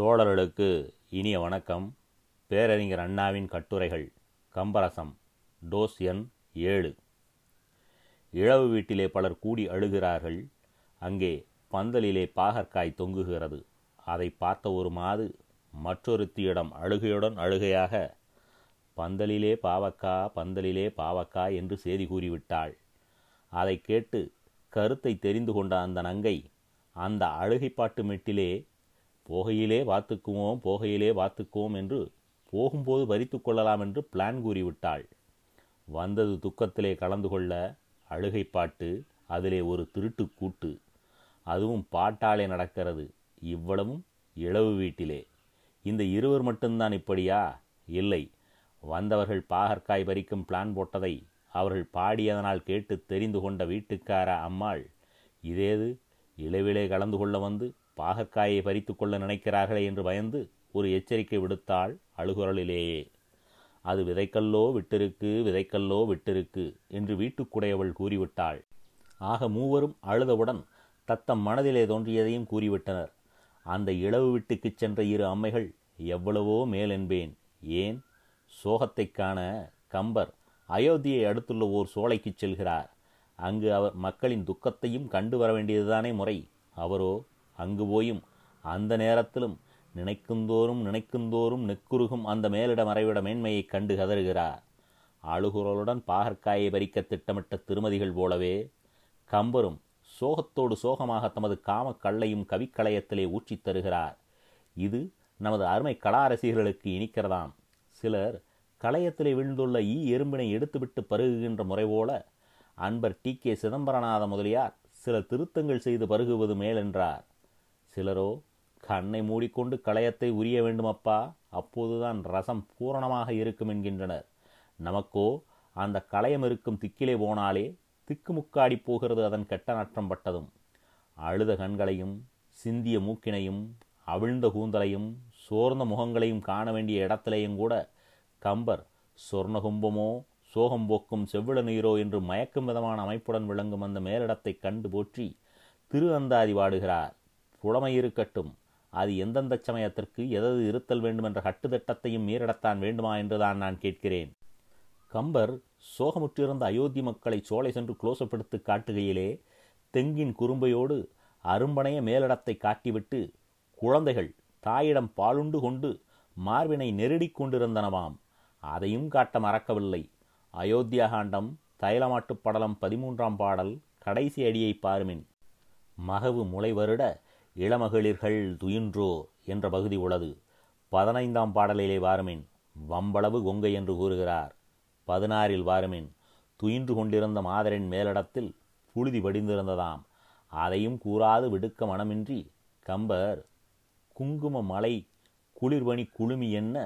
தோழர்களுக்கு இனிய வணக்கம். பேரறிஞர் அண்ணாவின் கட்டுரைகள் கம்பரசம் டோஸ் எண் ஏழு. இழவு வீட்டிலே பலர் கூடி அழுகிறார்கள். அங்கே பந்தலிலே பாகற்காய் தொங்குகிறது. அதை பார்த்த ஒரு மாது மற்றொருத்தியிடம் அழுகையுடன் அழுகையாக பந்தலிலே பாவக்கா பந்தலிலே பாவக்கா என்று செய்தி கூறிவிட்டாள். அதை கேட்டு கருத்தை தெரிந்து கொண்ட அந்த நங்கை அந்த அழுகைப்பாட்டு மெட்டிலே போகையிலே வாத்துக்குவோம் போகையிலே வாத்துக்குவோம் என்று போகும்போது பறித்து கொள்ளலாம் என்று பிளான் கூறிவிட்டாள். வந்தது துக்கத்திலே கலந்து கொள்ள அழுகை பாட்டு அதிலே ஒரு திருட்டு கூட்டு. அதுவும் பாட்டாலே நடக்கிறது இவ்வளவும் இளவு வீட்டிலே. இந்த இருவர் மட்டும்தான் இப்படியா? இல்லை. வந்தவர்கள் பாகற்காய் பறிக்கும் பிளான் போட்டதை அவர்கள் பாடியதனால் கேட்டு தெரிந்து கொண்ட வீட்டுக்கார அம்மாள் இதேது இளவிலே கலந்து கொள்ள வந்து பாகற்காயை பறித்து கொள்ள நினைக்கிறார்களே என்று பயந்து ஒரு எச்சரிக்கை விடுத்தாள் அழுகுரலிலேயே அது விதைக்கல்லோ விட்டிருக்கு விதைக்கல்லோ விட்டிருக்கு என்று வீட்டுக்குடையவள் கூறிவிட்டாள். ஆக மூவரும் அழுதவுடன் தத்தம் மனதிலே தோன்றியதையும் கூறிவிட்டனர். அந்த இளவு வீட்டுக்குச் சென்ற இரு அம்மைகள் எவ்வளவோ மேல் என்பேன் ஏன்? சோகத்தைக் காண கம்பர் அயோத்தியை அடுத்துள்ள ஓர் சோலைக்குச் செல்கிறார். அங்கு அவர் மக்களின் துக்கத்தையும் கண்டு வர வேண்டியதுதானே முறை. அவரோ அங்கு போயும். அந்த நேரத்திலும் நினைக்குந்தோறும் நினைக்குந்தோறும் நெக்குருகும் அந்த மேலிட மறைவிட மேன்மையைக் கண்டு கதறுகிறார். அழுகுரலுடன் பாகற்காயை பறிக்க திட்டமிட்ட திருமதிகள் போலவே கம்பரும் சோகத்தோடு சோகமாக தமது காமக்கல்லையும் கவிக்கலயத்திலே கவிக்களையத்திலே ஊற்றித் தருகிறார். இது நமது அருமை கலாரசிகர்களுக்கு இனிக்கிறதாம். சிலர் களையத்திலே விழுந்துள்ள ஈ எறும்பினை எடுத்துவிட்டு பருகுகின்ற முறை போல அன்பர் டி கே சிதம்பரநாத முதலியார் சில திருத்தங்கள் செய்து பருகுவது மேலென்றார் சிலரோ கண்ணை மூடிக்கொண்டு களையத்தை உரிய வேண்டுமப்பா அப்போதுதான் ரசம் பூரணமாக இருக்கும் என்கின்றனர். நமக்கோ அந்த களையம் இருக்கும் திக்கிலே போனாலே திக்குமுக்காடி போகிறது அதன் கெட்ட நாற்றம் பட்டதும். அழுத கண்களையும் சிந்திய மூக்கினையும் அவிழ்ந்த கூந்தலையும் சோர்ந்த முகங்களையும் காண வேண்டிய இடத்திலேயும் கூட கம்பர் சொர்ணகும்பமோ சோகம் போக்கும் செவ்விள நீரோ என்று மயக்கும் விதமான அமைப்புடன் விளங்கும் அந்த மேலிடத்தை கண்டு போற்றி திரு அந்தாதி வாடுகிறார் புலமை இருக்கட்டும் அது எந்தெந்த சமயத்திற்கு எதது இருத்தல் வேண்டுமென்ற கட்டுத்திட்டத்தையும் மீறிடத்தான் வேண்டுமா என்றுதான் நான் கேட்கிறேன். கம்பர் சோகமுற்றிருந்த அயோத்தி மக்களை சோலை சென்று குளோசப்படுத்து காட்டுகையிலே தெங்கின் குறும்பையோடு அரும்பனைய மேலிடத்தை காட்டிவிட்டு குழந்தைகள் தாயிடம் பாலுண்டு கொண்டு மார்பினை நெருடிக் கொண்டிருந்தனவாம். அதையும் காட்ட மறக்கவில்லை. அயோத்தியாகாண்டம் தைலமாட்டுப் படலம் பதிமூன்றாம் பாடல் கடைசி அடியை பாருமின். மகவு முளை வருட இளமகளிர்கள் துயின்றோ என்ற பகுதி உள்ளது. பதினைந்தாம் பாடலிலே வாருமின் வம்பளவு கொங்கை என்று கூறுகிறார். பதினாறில் வாருமின் துயின்று கொண்டிருந்த மாதரின் மேலிடத்தில் புழுதி படிந்திருந்ததாம் அதையும் கூறாது விடுக்க மனமின்றி கம்பர் குங்கும மலை குளிர்பணி குழுமி என்ன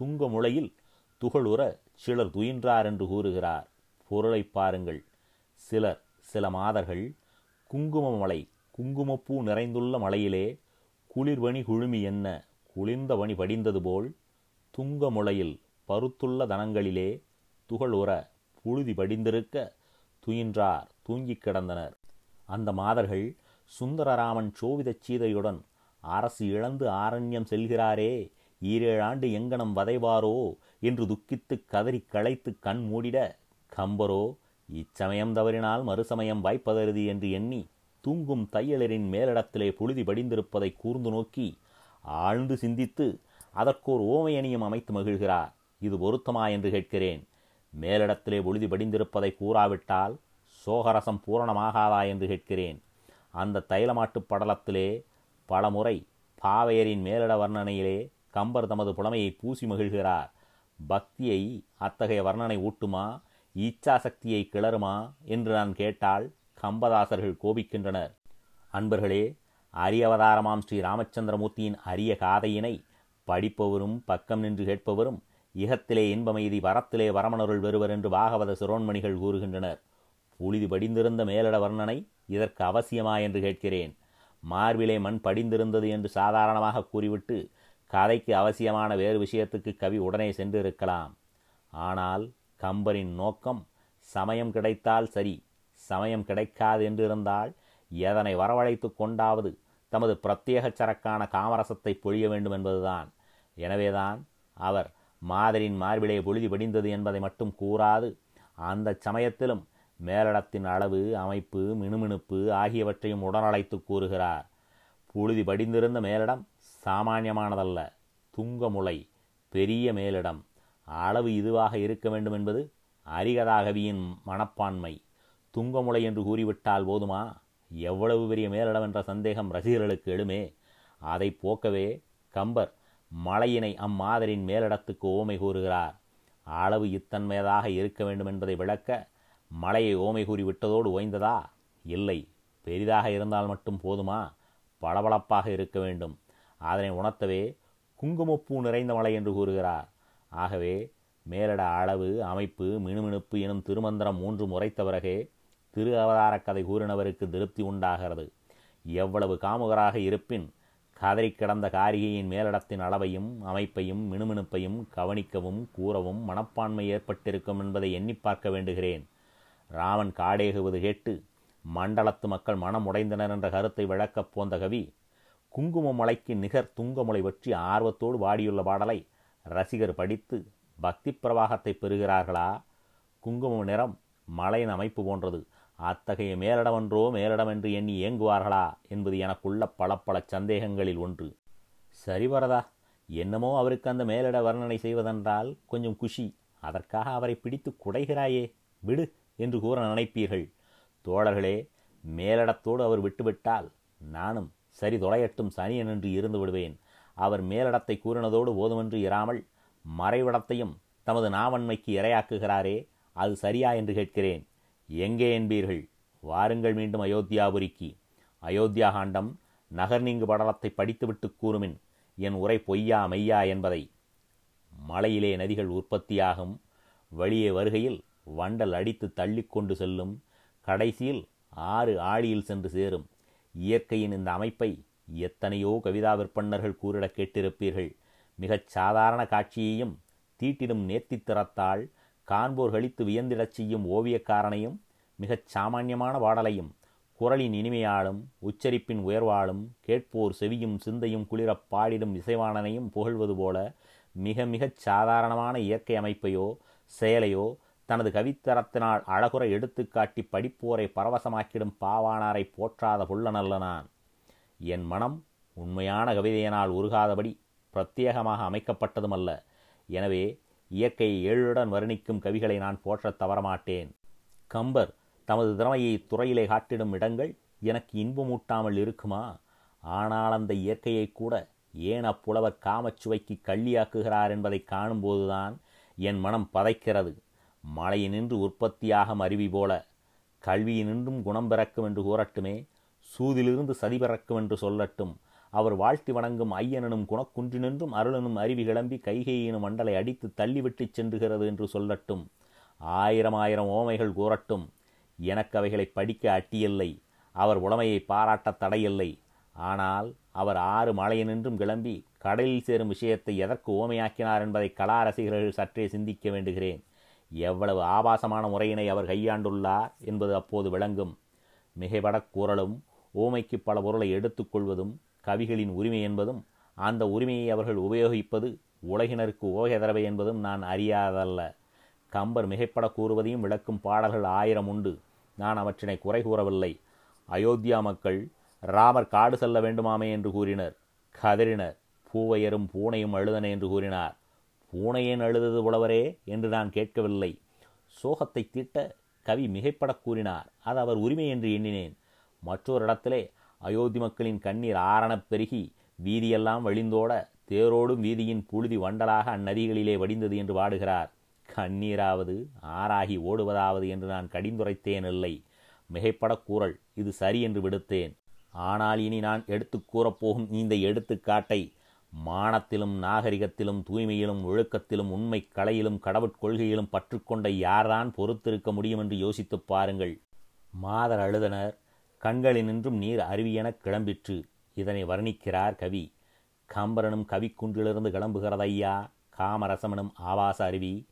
துங்க முளையில் துகளுற சிலர் துயின்றார் என்று கூறுகிறார். பொருளை பாருங்கள். சிலர் சில மாதர்கள் குங்கும மலை குங்குமப்பூ நிறைந்துள்ள மலையிலே குளிர்வணி குழுமி என்ன? குளிர்ந்த வணி படிந்தது போல் துங்க முளையில் பருத்துள்ள தனங்களிலே துகளுற புழுதி படிந்திருக்க துயின்றார் தூங்கிக் கிடந்தனர். அந்த மாதர்கள் சுந்தரராமன் சோவிதச் சீதையுடன் அரசு இழந்து ஆரண்யம் செல்கிறாரே ஈரேழாண்டு எங்கனம் வதைவாரோ என்று துக்கித்து கதறி களைத்து கண் மூடிட கம்பரோ இச்சமயம் தவறினால் மறுசமயம் வாய்ப்பதருதி என்று எண்ணி தூங்கும் தையலரின் மேலிடத்திலே புழுதி படிந்திருப்பதை கூர்ந்து நோக்கி ஆழ்ந்து சிந்தித்து அதற்கோர் ஓமையணியும் அமைத்து மகிழ்கிறார். இது பொருத்தமா என்று கேட்கிறேன். மேலிடத்திலே புழுதி படிந்திருப்பதை கூறாவிட்டால் சோகரசம் பூரணமாகாதா என்று கேட்கிறேன். அந்த தைலமாட்டுப் படலத்திலே பலமுறை பாவையரின் மேலிட வர்ணனையிலே கம்பர் தமது புலமையை பூசி மகிழ்கிறார். பக்தியை அத்தகைய வர்ணனை ஊட்டுமா? ஈச்சாசக்தியை கிளறுமா? என்று நான் கேட்டால் கம்பதாசர்கள் கோபிக்கின்றனர். அன்பர்களே அரியவதாரமாம் ஸ்ரீ ராமச்சந்திரமூர்த்தியின் அரிய காதையினை படிப்பவரும் பக்கம் நின்று கேட்பவரும் இகத்திலே இன்பமெய்தி வரத்திலே வரமணருள் வருவர் என்று பாகவத சிரோன்மணிகள் கூறுகின்றனர். புழுதி படிந்திருந்த மேலிட வர்ணனை இதற்கு அவசியமா என்று கேட்கிறேன். மார்பிலே மண் படிந்திருந்தது என்று சாதாரணமாக கூறிவிட்டு கதைக்கு அவசியமான வேறு விஷயத்துக்கு கவி உடனே சென்றிருக்கலாம். ஆனால் கம்பரின் நோக்கம் சமயம் கிடைத்தால் சரி சமயம் கிடைக்காது என்றிருந்தால் எதனை வரவழைத்து கொண்டாவது தமது பிரத்யேக சரக்கான காமரசத்தை பொழிய வேண்டும் என்பதுதான். எனவேதான் அவர் மாதரின் மார்பிலே பொழுதி படிந்தது என்பதை மட்டும் கூறாது அந்த சமயத்திலும் மேலிடத்தின் அளவு அமைப்பு மினுமினுப்பு ஆகியவற்றையும் உடனழைத்து கூறுகிறார். புழுதி படிந்திருந்த மேலிடம் சாமானியமானதல்ல துங்கமுலை பெரிய மேலிடம். அளவு இதுவாக இருக்க வேண்டும் என்பது அரிகதாகவியின் மனப்பான்மை. துங்கமுலை என்று கூறிவிட்டால் போதுமா? எவ்வளவு பெரிய மேலிடம் என்ற சந்தேகம் ரசிகர்களுக்கு எழுமே. அதை போக்கவே கம்பர் மலையினை அம்மாதரின் மேலிடத்துக்கு ஓமை கூறுகிறார். அளவு இத்தன்மையதாக இருக்க வேண்டும் என்பதை விளக்க மலையை ஓமை கூறி விட்டதோடு ஓய்ந்ததா? இல்லை. பெரிதாக இருந்தால் மட்டும் போதுமா? பளபளப்பாக இருக்க வேண்டும். அதனை உணர்த்தவே குங்குமப்பூ நிறைந்த மலை என்று கூறுகிறார். ஆகவே மேலிட அளவு அமைப்பு மினுமினுப்பு எனும் திருமந்திரம் மூன்று முறைத்த பிறகே திரு அவதார கதை கூறினவருக்கு திருப்தி உண்டாகிறது. எவ்வளவு காமுகராக இருப்பின் கதறி கிடந்த காரிகையின் மேலிடத்தின் அளவையும் அமைப்பையும் மினுமினுப்பையும் கவனிக்கவும் கூறவும் மனப்பான்மை ஏற்பட்டிருக்கும் என்பதை எண்ணி பார்க்க வேண்டுகிறேன். ராமன் காடேகுவது கேட்டு மண்டலத்து மக்கள் மனம் உடைந்தனர் என்ற கருத்தை விளக்கப் போந்த கவி குங்கும மலைக்கு நிகர் துங்கமுலை பற்றி ஆர்வத்தோடு வாடியுள்ள பாடலை ரசிகர் படித்து பக்தி பிரவாகத்தை பெறுகிறார்களா? குங்கும நிறம் மலையின் அமைப்பு போன்றது. அத்தகைய மேலிடமன்றோ மேலடமென்று எண்ணி ஏங்குவார்களா என்பது எனக்குள்ள பல பல சந்தேகங்களில் ஒன்று. சரிவரதா என்னமோ அவருக்கு அந்த மேலிட வர்ணனை செய்வதென்றால் கொஞ்சம் குஷி. அதற்காக அவரை பிடித்து குடைகிறாயே விடு என்று கூற நினைப்பீர்கள். தோழர்களே மேலிடத்தோடு அவர் விட்டுவிட்டால் நானும் சரி தொலையட்டும் சனியன் என்று இருந்து விடுவேன். அவர் மேலிடத்தை கூறினதோடு போதுமென்று இராமல் மறைவிடத்தையும் தமது நாவன்மைக்கு இரையாக்குகிறாரே அது சரியா என்று கேட்கிறேன். எங்கே என்பீர்கள்? வாருங்கள் மீண்டும் அயோத்தியாபுரிக்கு. அயோத்தியா காண்டம் நகர் நீங்கு படலத்தை படித்துவிட்டு கூறுமின் என் உரை பொய்யா மெய்யா என்பதை. மலையிலே நதிகள் உற்பத்தியாகும். வழியே வருகையில் வண்டல் அடித்து தள்ளி கொண்டு செல்லும். கடைசியில் ஆறு ஆழியில் சென்று சேரும். இயற்கையின் இந்த அமைப்பை எத்தனையோ கவிதா விற்பன்னர்கள் கூறிட கேட்டிருப்பீர்கள். மிகச் சாதாரண காட்சியையும் தீட்டிடும் நேர்த்தித்திறத்தால் காண்போர் கழித்து வியந்திடச் செய்யும் ஓவியக்காரனையும் மிகச் சாமானியமான பாடலையும் குரலின் இனிமையாலும் உச்சரிப்பின் உயர்வாலும் கேட்போர் செவியும் சிந்தையும் குளிரப் பாடிடும் இசைவாணனையும் புகழ்வது போல மிக மிகச் சாதாரணமான இயற்கை அமைப்பையோ செயலையோ தனது கவித்தரத்தினால் அழகுற எடுத்துக்காட்டி படிப்போரை பரவசமாக்கிடும் பாவானாரை போற்றாத புள்ளனல்ல நான் என் மனம் உண்மையான கவிதையினால் உருகாதபடி பிரத்யேகமாக அமைக்கப்பட்டதுமல்ல. எனவே இயற்கையை ஏழுடன் வர்ணிக்கும் கவிகளை நான் போற்றத் தவறமாட்டேன். கம்பர் தமது திறமையை துறையிலே காட்டிடும் இடங்கள் எனக்கு இன்பமூட்டாமல் இருக்குமா? ஆனால் அந்த இயற்கையை கூட ஏன் அப்புலவர் காமச்சுவைக்கு கள்ளியாக்குகிறார் என்பதை காணும்போதுதான் என் மனம் பதைக்கிறது. மழையினின்று உற்பத்தியாகும் அருவி போல கல்வியினின்றும் குணம் பிறக்கும் என்று கூறட்டுமே சூதிலிருந்து சதி பிறக்கும் என்று சொல்லட்டும் அவர் வாழ்த்தி வணங்கும் ஐயனனும் குணக்குன்றினின்றும் அருளனும் அருவி கிளம்பி கைகையினும் மண்டலை அடித்து தள்ளிவிட்டு சென்றுகிறது என்று சொல்லட்டும். ஆயிரம் ஆயிரம் ஓமைகள் கூறட்டும். எனக்கு அவைகளை படிக்க அட்டியில்லை. அவர் உடமையை பாராட்ட தடையில்லை. ஆனால் அவர் ஆறு மலையினின்றும் கிளம்பி கடலில் சேரும் விஷயத்தை எதற்கு ஓமையாக்கினார் என்பதை கலா ரசிகர்கள் சற்றே சிந்திக்க வேண்டுகிறேன். எவ்வளவு ஆபாசமான முறையினை அவர் கையாண்டுள்ளார் என்பது அப்போது விளங்கும். மிகைபடக் கூறலும் ஓமைக்கு பல பொருளை எடுத்துக்கொள்வதும் கவிகளின் உரிமை என்பதும் அந்த உரிமையை அவர்கள் உபயோகிப்பது உலகினருக்கு ஓகதரவை என்பதும் நான் அறியாதல்ல. கம்பர் மிகைப்பட கூறுவதையும் விளக்கும் பாடல்கள் ஆயிரம் உண்டு. நான் அவற்றினை குறை கூறவில்லை. அயோத்தியா மக்கள் ராமர் காடு செல்ல வேண்டுமாமே என்று கூறினர். கதறினர். பூவையரும் பூனையும் அழுதன என்று கூறினார். பூனையேன் அழுதது உழவரே என்று நான் கேட்கவில்லை. சோகத்தை தீட்ட கவி மிகைப்படக் கூறினார். அது அவர் உரிமை என்று எண்ணினேன். மற்றொரு இடத்திலே அயோத்தி மக்களின் கண்ணீர் ஆரணப் பெருகி வீதியெல்லாம் வழிந்தோட தேரோடும் வீதியின் புழுதி வண்டலாக அந்நதிகளிலே வடிந்தது என்று வாடுகிறார். கண்ணீராவது ஆறாகி ஓடுவதாவது என்று நான் கடிந்துரைத்தேன் இல்லை. மிகைப்படக் கூறல் இது சரி என்று விடுத்தேன். ஆனால் இனி நான் எடுத்து கூறப்போகும் இந்த எடுத்துக்காட்டை மானத்திலும் நாகரிகத்திலும் தூய்மையிலும் ஒழுக்கத்திலும் உண்மை கலையிலும் கடவுட்கொள்கையிலும் பற்றுக்கொண்ட யார்தான் பொறுத்திருக்க முடியும் என்று யோசித்துப் பாருங்கள். மாதர் அழுதனர். கண்களினின்றும் நீர் அருவியெனக் கிளம்பிற்று. இதனை வர்ணிக்கிறார் கவி. கம்பரனும் கவிக்குன்றிலிருந்து கிளம்புகிறதையா? காமரசமனும் ஆவாச அருவி.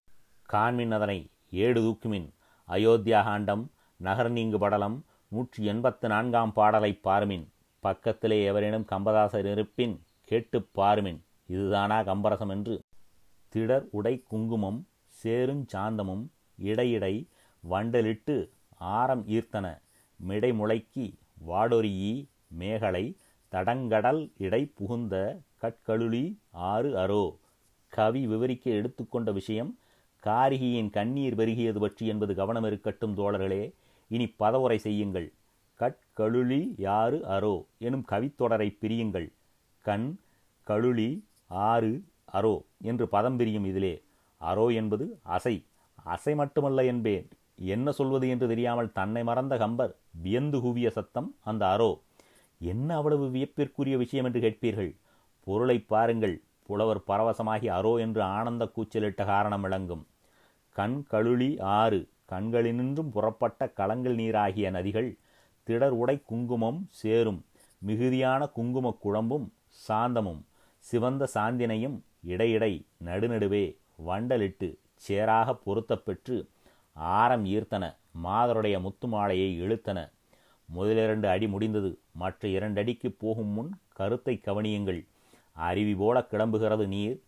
காண்மின் அதனை ஏடு தூக்குமின். அயோத்தியா காண்டம் நகர் நீங்கு படலம் நூற்றி எண்பத்து நான்காம் பாடலை பாருமின். பக்கத்திலே எவரேனும் கம்பதாசர் இருப்பின் கேட்டுப் பாருமின். இதுதானா கம்பரசம் என்று. திடர் உடை குங்குமம் சேருஞ்சாந்தமும் இடையிடை வண்டலிட்டு ஆரம் ஈர்த்தன. மிடை முளைக்கி வாடொரியி மேகலை தடங்கடல் இடை புகுந்த கட்கழுளி ஆறு அரோ கவி விவரிக்க எடுத்துக்கொண்ட விஷயம் காரிகியின் கண்ணீர் பெருகியது பற்றி என்பது கவனம் இருக்கட்டும் தோழர்களே. இனி பதவுரை செய்யுங்கள். கட்கழுளி யாறு அரோ எனும் கவித்தொடரை பிரியுங்கள். கண் கழுளி ஆறு அரோ என்று பதம் பிரியும் இதிலே. அரோ என்பது அசை. அசை மட்டுமல்ல என்பேன். என்ன சொல்வது என்று தெரியாமல் தன்னை மறந்த கம்பர் வியந்து கூவிய சத்தம் அந்த அரோ என்ன அவ்வளவு வியப்பிற்குரிய விஷயம் என்று கேட்பீர்கள்? பொருளை பாருங்கள் புலவர் பரவசமாகி அரோ என்று ஆனந்த கூச்சலிட்ட காரணம் விளங்கும். கண் கழுளி ஆறு கண்களினின்றும் புறப்பட்ட கலங்கள் நீராகிய நதிகள் திடர் உடை குங்குமம் சேரும் மிகுதியான குங்கும குழம்பும் சாந்தமும் சிவந்த சாந்தினையும் இடையிடை நடுநடுவே வண்டலிட்டு சேராக பொருத்தப்பெற்று ஆரம் ஈர்த்தன மாதருடைய முத்து மாலையை இழுத்தன. முதலிரண்டு அடி முடிந்தது மற்ற இரண்டு அடிக்கு போகும் முன் கருத்தை கவனியுங்கள். அருவி போல கிளம்புகிறது நீர்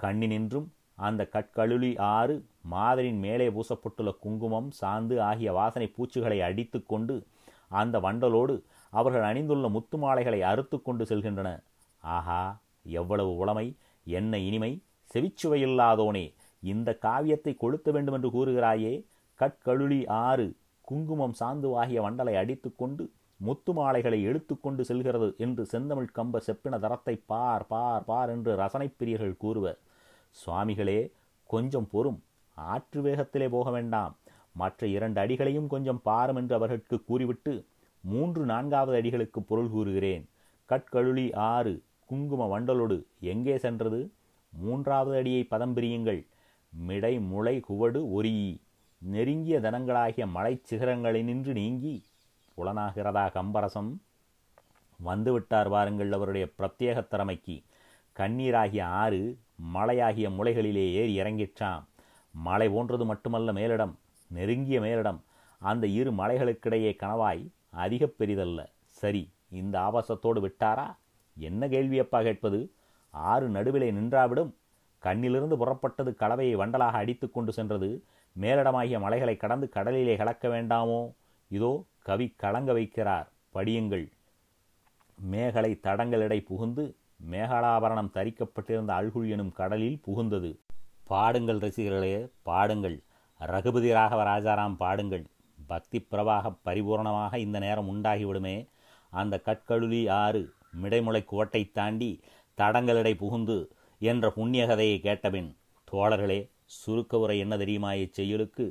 கண்ணினின்றும் அந்த கற்கழுலி ஆறு மாதரின் மேலே பூசப்பட்டுள்ள குங்குமம் சாந்து ஆகிய வாசனை பூச்சிகளை அடித்து கொண்டு அந்த வண்டலோடு அவர்கள் அணிந்துள்ள முத்து மாலைகளை அறுத்து கொண்டு செல்கின்றன. ஆஹா எவ்வளவு உளமை என்ன இனிமை செவிச்சுவையில்லாதோனே இந்த காவியத்தை கொளுத்த வேண்டுமென்று கூறுகிறாயே கட்கழுளி ஆறு குங்குமம் சாந்துவாகிய வண்டலை அடித்துக்கொண்டு முத்து மாலைகளை எடுத்துக்கொண்டு செல்கிறது என்று செந்தமிழ் கம்ப செப்பின தரத்தை பார் பார் பார் என்று ரசனை பிரியர்கள் கூறுவர். சுவாமிகளே கொஞ்சம் பொறும். ஆற்று வேகத்திலே போக வேண்டாம். மற்ற இரண்டு அடிகளையும் கொஞ்சம் பாரும் என்று அவர்களுக்கு கூறிவிட்டு மூன்று நான்காவது அடிகளுக்கு பொருள் கூறுகிறேன். கட்கழுளி ஆறு குங்கும வண்டலோடு எங்கே சென்றது? மூன்றாவது அடியை பதம் பிரியுங்கள். மிடை முளை குவடு ஒரியி நெருங்கிய தனங்களாகிய மலைச் சிகரங்களினின்று நீங்கி புலனாகிறதா கம்பரசம்? வந்துவிட்டார் வாருங்கள் அவருடைய பிரத்யேக திறமைக்கு. கண்ணீராகிய ஆறு மலையாகிய முளைகளிலே ஏறி இறங்கிற்றாம். மலை போன்றது மட்டுமல்ல மேலிடம் நெருங்கிய மேலிடம். அந்த இரு மலைகளுக்கிடையே கனவாய் அதிக பெரிதல்ல. சரி இந்த ஆபாசத்தோடு விட்டாரா? என்ன கேள்வியப்பா கேட்பது? ஆறு நடுவிலே நின்றாவிடும். கண்ணிலிருந்து புறப்பட்டது கலவையை வண்டலாக அடித்து கொண்டு சென்றது. மேலிடமாகிய மலைகளை கடந்து கடலிலே கலக்க வேண்டாமோ? இதோ கவி கலங்க வைக்கிறார். படியுங்கள். மேகலை தடங்களிடை புகுந்து மேகலாபரணம் தரிக்கப்பட்டிருந்த அழ்குள் எனும் கடலில் புகுந்தது. பாடுங்கள் ரசிகர்களே பாடுங்கள். ரகுபதி ராகவ ராஜாராம் பாடுங்கள். பக்தி பிரவாக பரிபூர்ணமாக இந்த நேரம் உண்டாகிவிடுமே. அந்த கற்கழுலி ஆறு மிடைமுளை கோட்டை தாண்டி தடங்களிடை புகுந்து என்ற புண்ணிய கதையை கேட்டபின் தோழர்களே சுருக்க உரை என்ன தெரியுமா இச்செயலுக்கு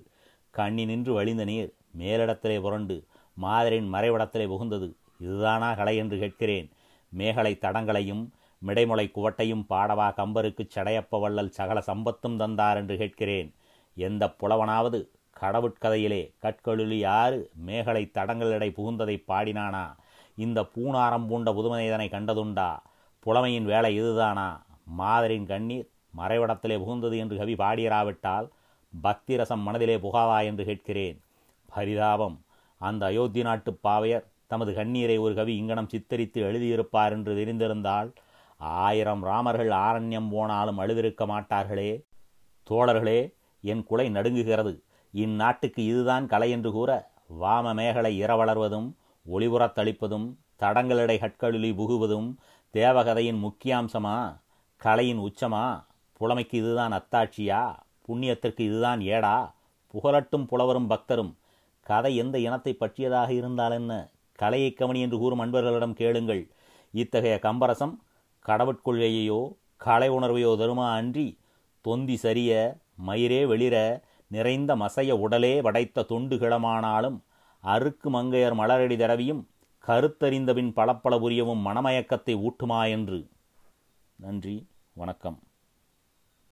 கண்ணி நின்று வழிந்த நீர் மேலிடத்திலே புரண்டு மாதரின் மறைவிடத்திலே புகுந்தது. இதுதானா கலை என்று கேட்கிறேன். மேகலை தடங்களையும் மிடைமுளை குவட்டையும் பாடவா கம்பருக்கு சடையப்ப வள்ளல் சகல சம்பத்தும் தந்தார் என்று கேட்கிறேன். எந்த புலவனாவது கடவுட்கதையிலே கற்கொழுலி யாரு மேகலை தடங்களிடை புகுந்ததை பாடினானா? இந்த பூணாரம் பூண்ட புதுமனிதனை கண்டதுண்டா? புலமையின் வேலை இதுதானா? மாதரின் கண்ணீர் மறைவிடத்திலே புகுந்தது என்று கவி பாடியராவிட்டால் பக்தி ரசம் மனதிலே புகாவா என்று கேட்கிறேன். பரிதாபம். அந்த அயோத்தி நாட்டு பாவையர் தமது கண்ணீரை ஒரு கவி இங்கனம் சித்தரித்து எழுதியிருப்பார் என்று தெரிந்திருந்தால் ஆயிரம் ராமர்கள் ஆரண்யம் போனாலும் அழுதிருக்க மாட்டார்களே. தோழர்களே என் குலை நடுங்குகிறது. இந்நாட்டுக்கு இதுதான் கலை என்று கூற வாம மேகலை இரவளர்வதும் ஒளிபுறத்தளிப்பதும் தடங்களிடை கட்களிலி புகுவதும் தேவகதையின் முக்கியாம்சமா கலையின் உச்சமா புலமைக்கு இதுதான் அத்தாட்சியா? புண்ணியத்திற்கு இதுதான் ஏடா? புகழட்டும் புலவரும் பக்தரும். கதை எந்த இனத்தை பற்றியதாக இருந்தால் என்ன? கலையை கவனி என்று கூறும் அன்பர்களிடம் கேளுங்கள். இத்தகைய கம்பரசம் கடவுட்கொள்கையையோ கலை உணர்வையோ தருமா அன்றி தொந்தி சரிய மயிரே வெளிர நிறைந்த மசைய உடலே படைத்த தொண்டு கிளமானாலும் அருக்கு மங்கையர் மலரடி தடவியும் கருத்தறிந்தபின் பளப்பள புரியவும் மனமயக்கத்தை ஊட்டுமா என்று. நன்றி வணக்கம்.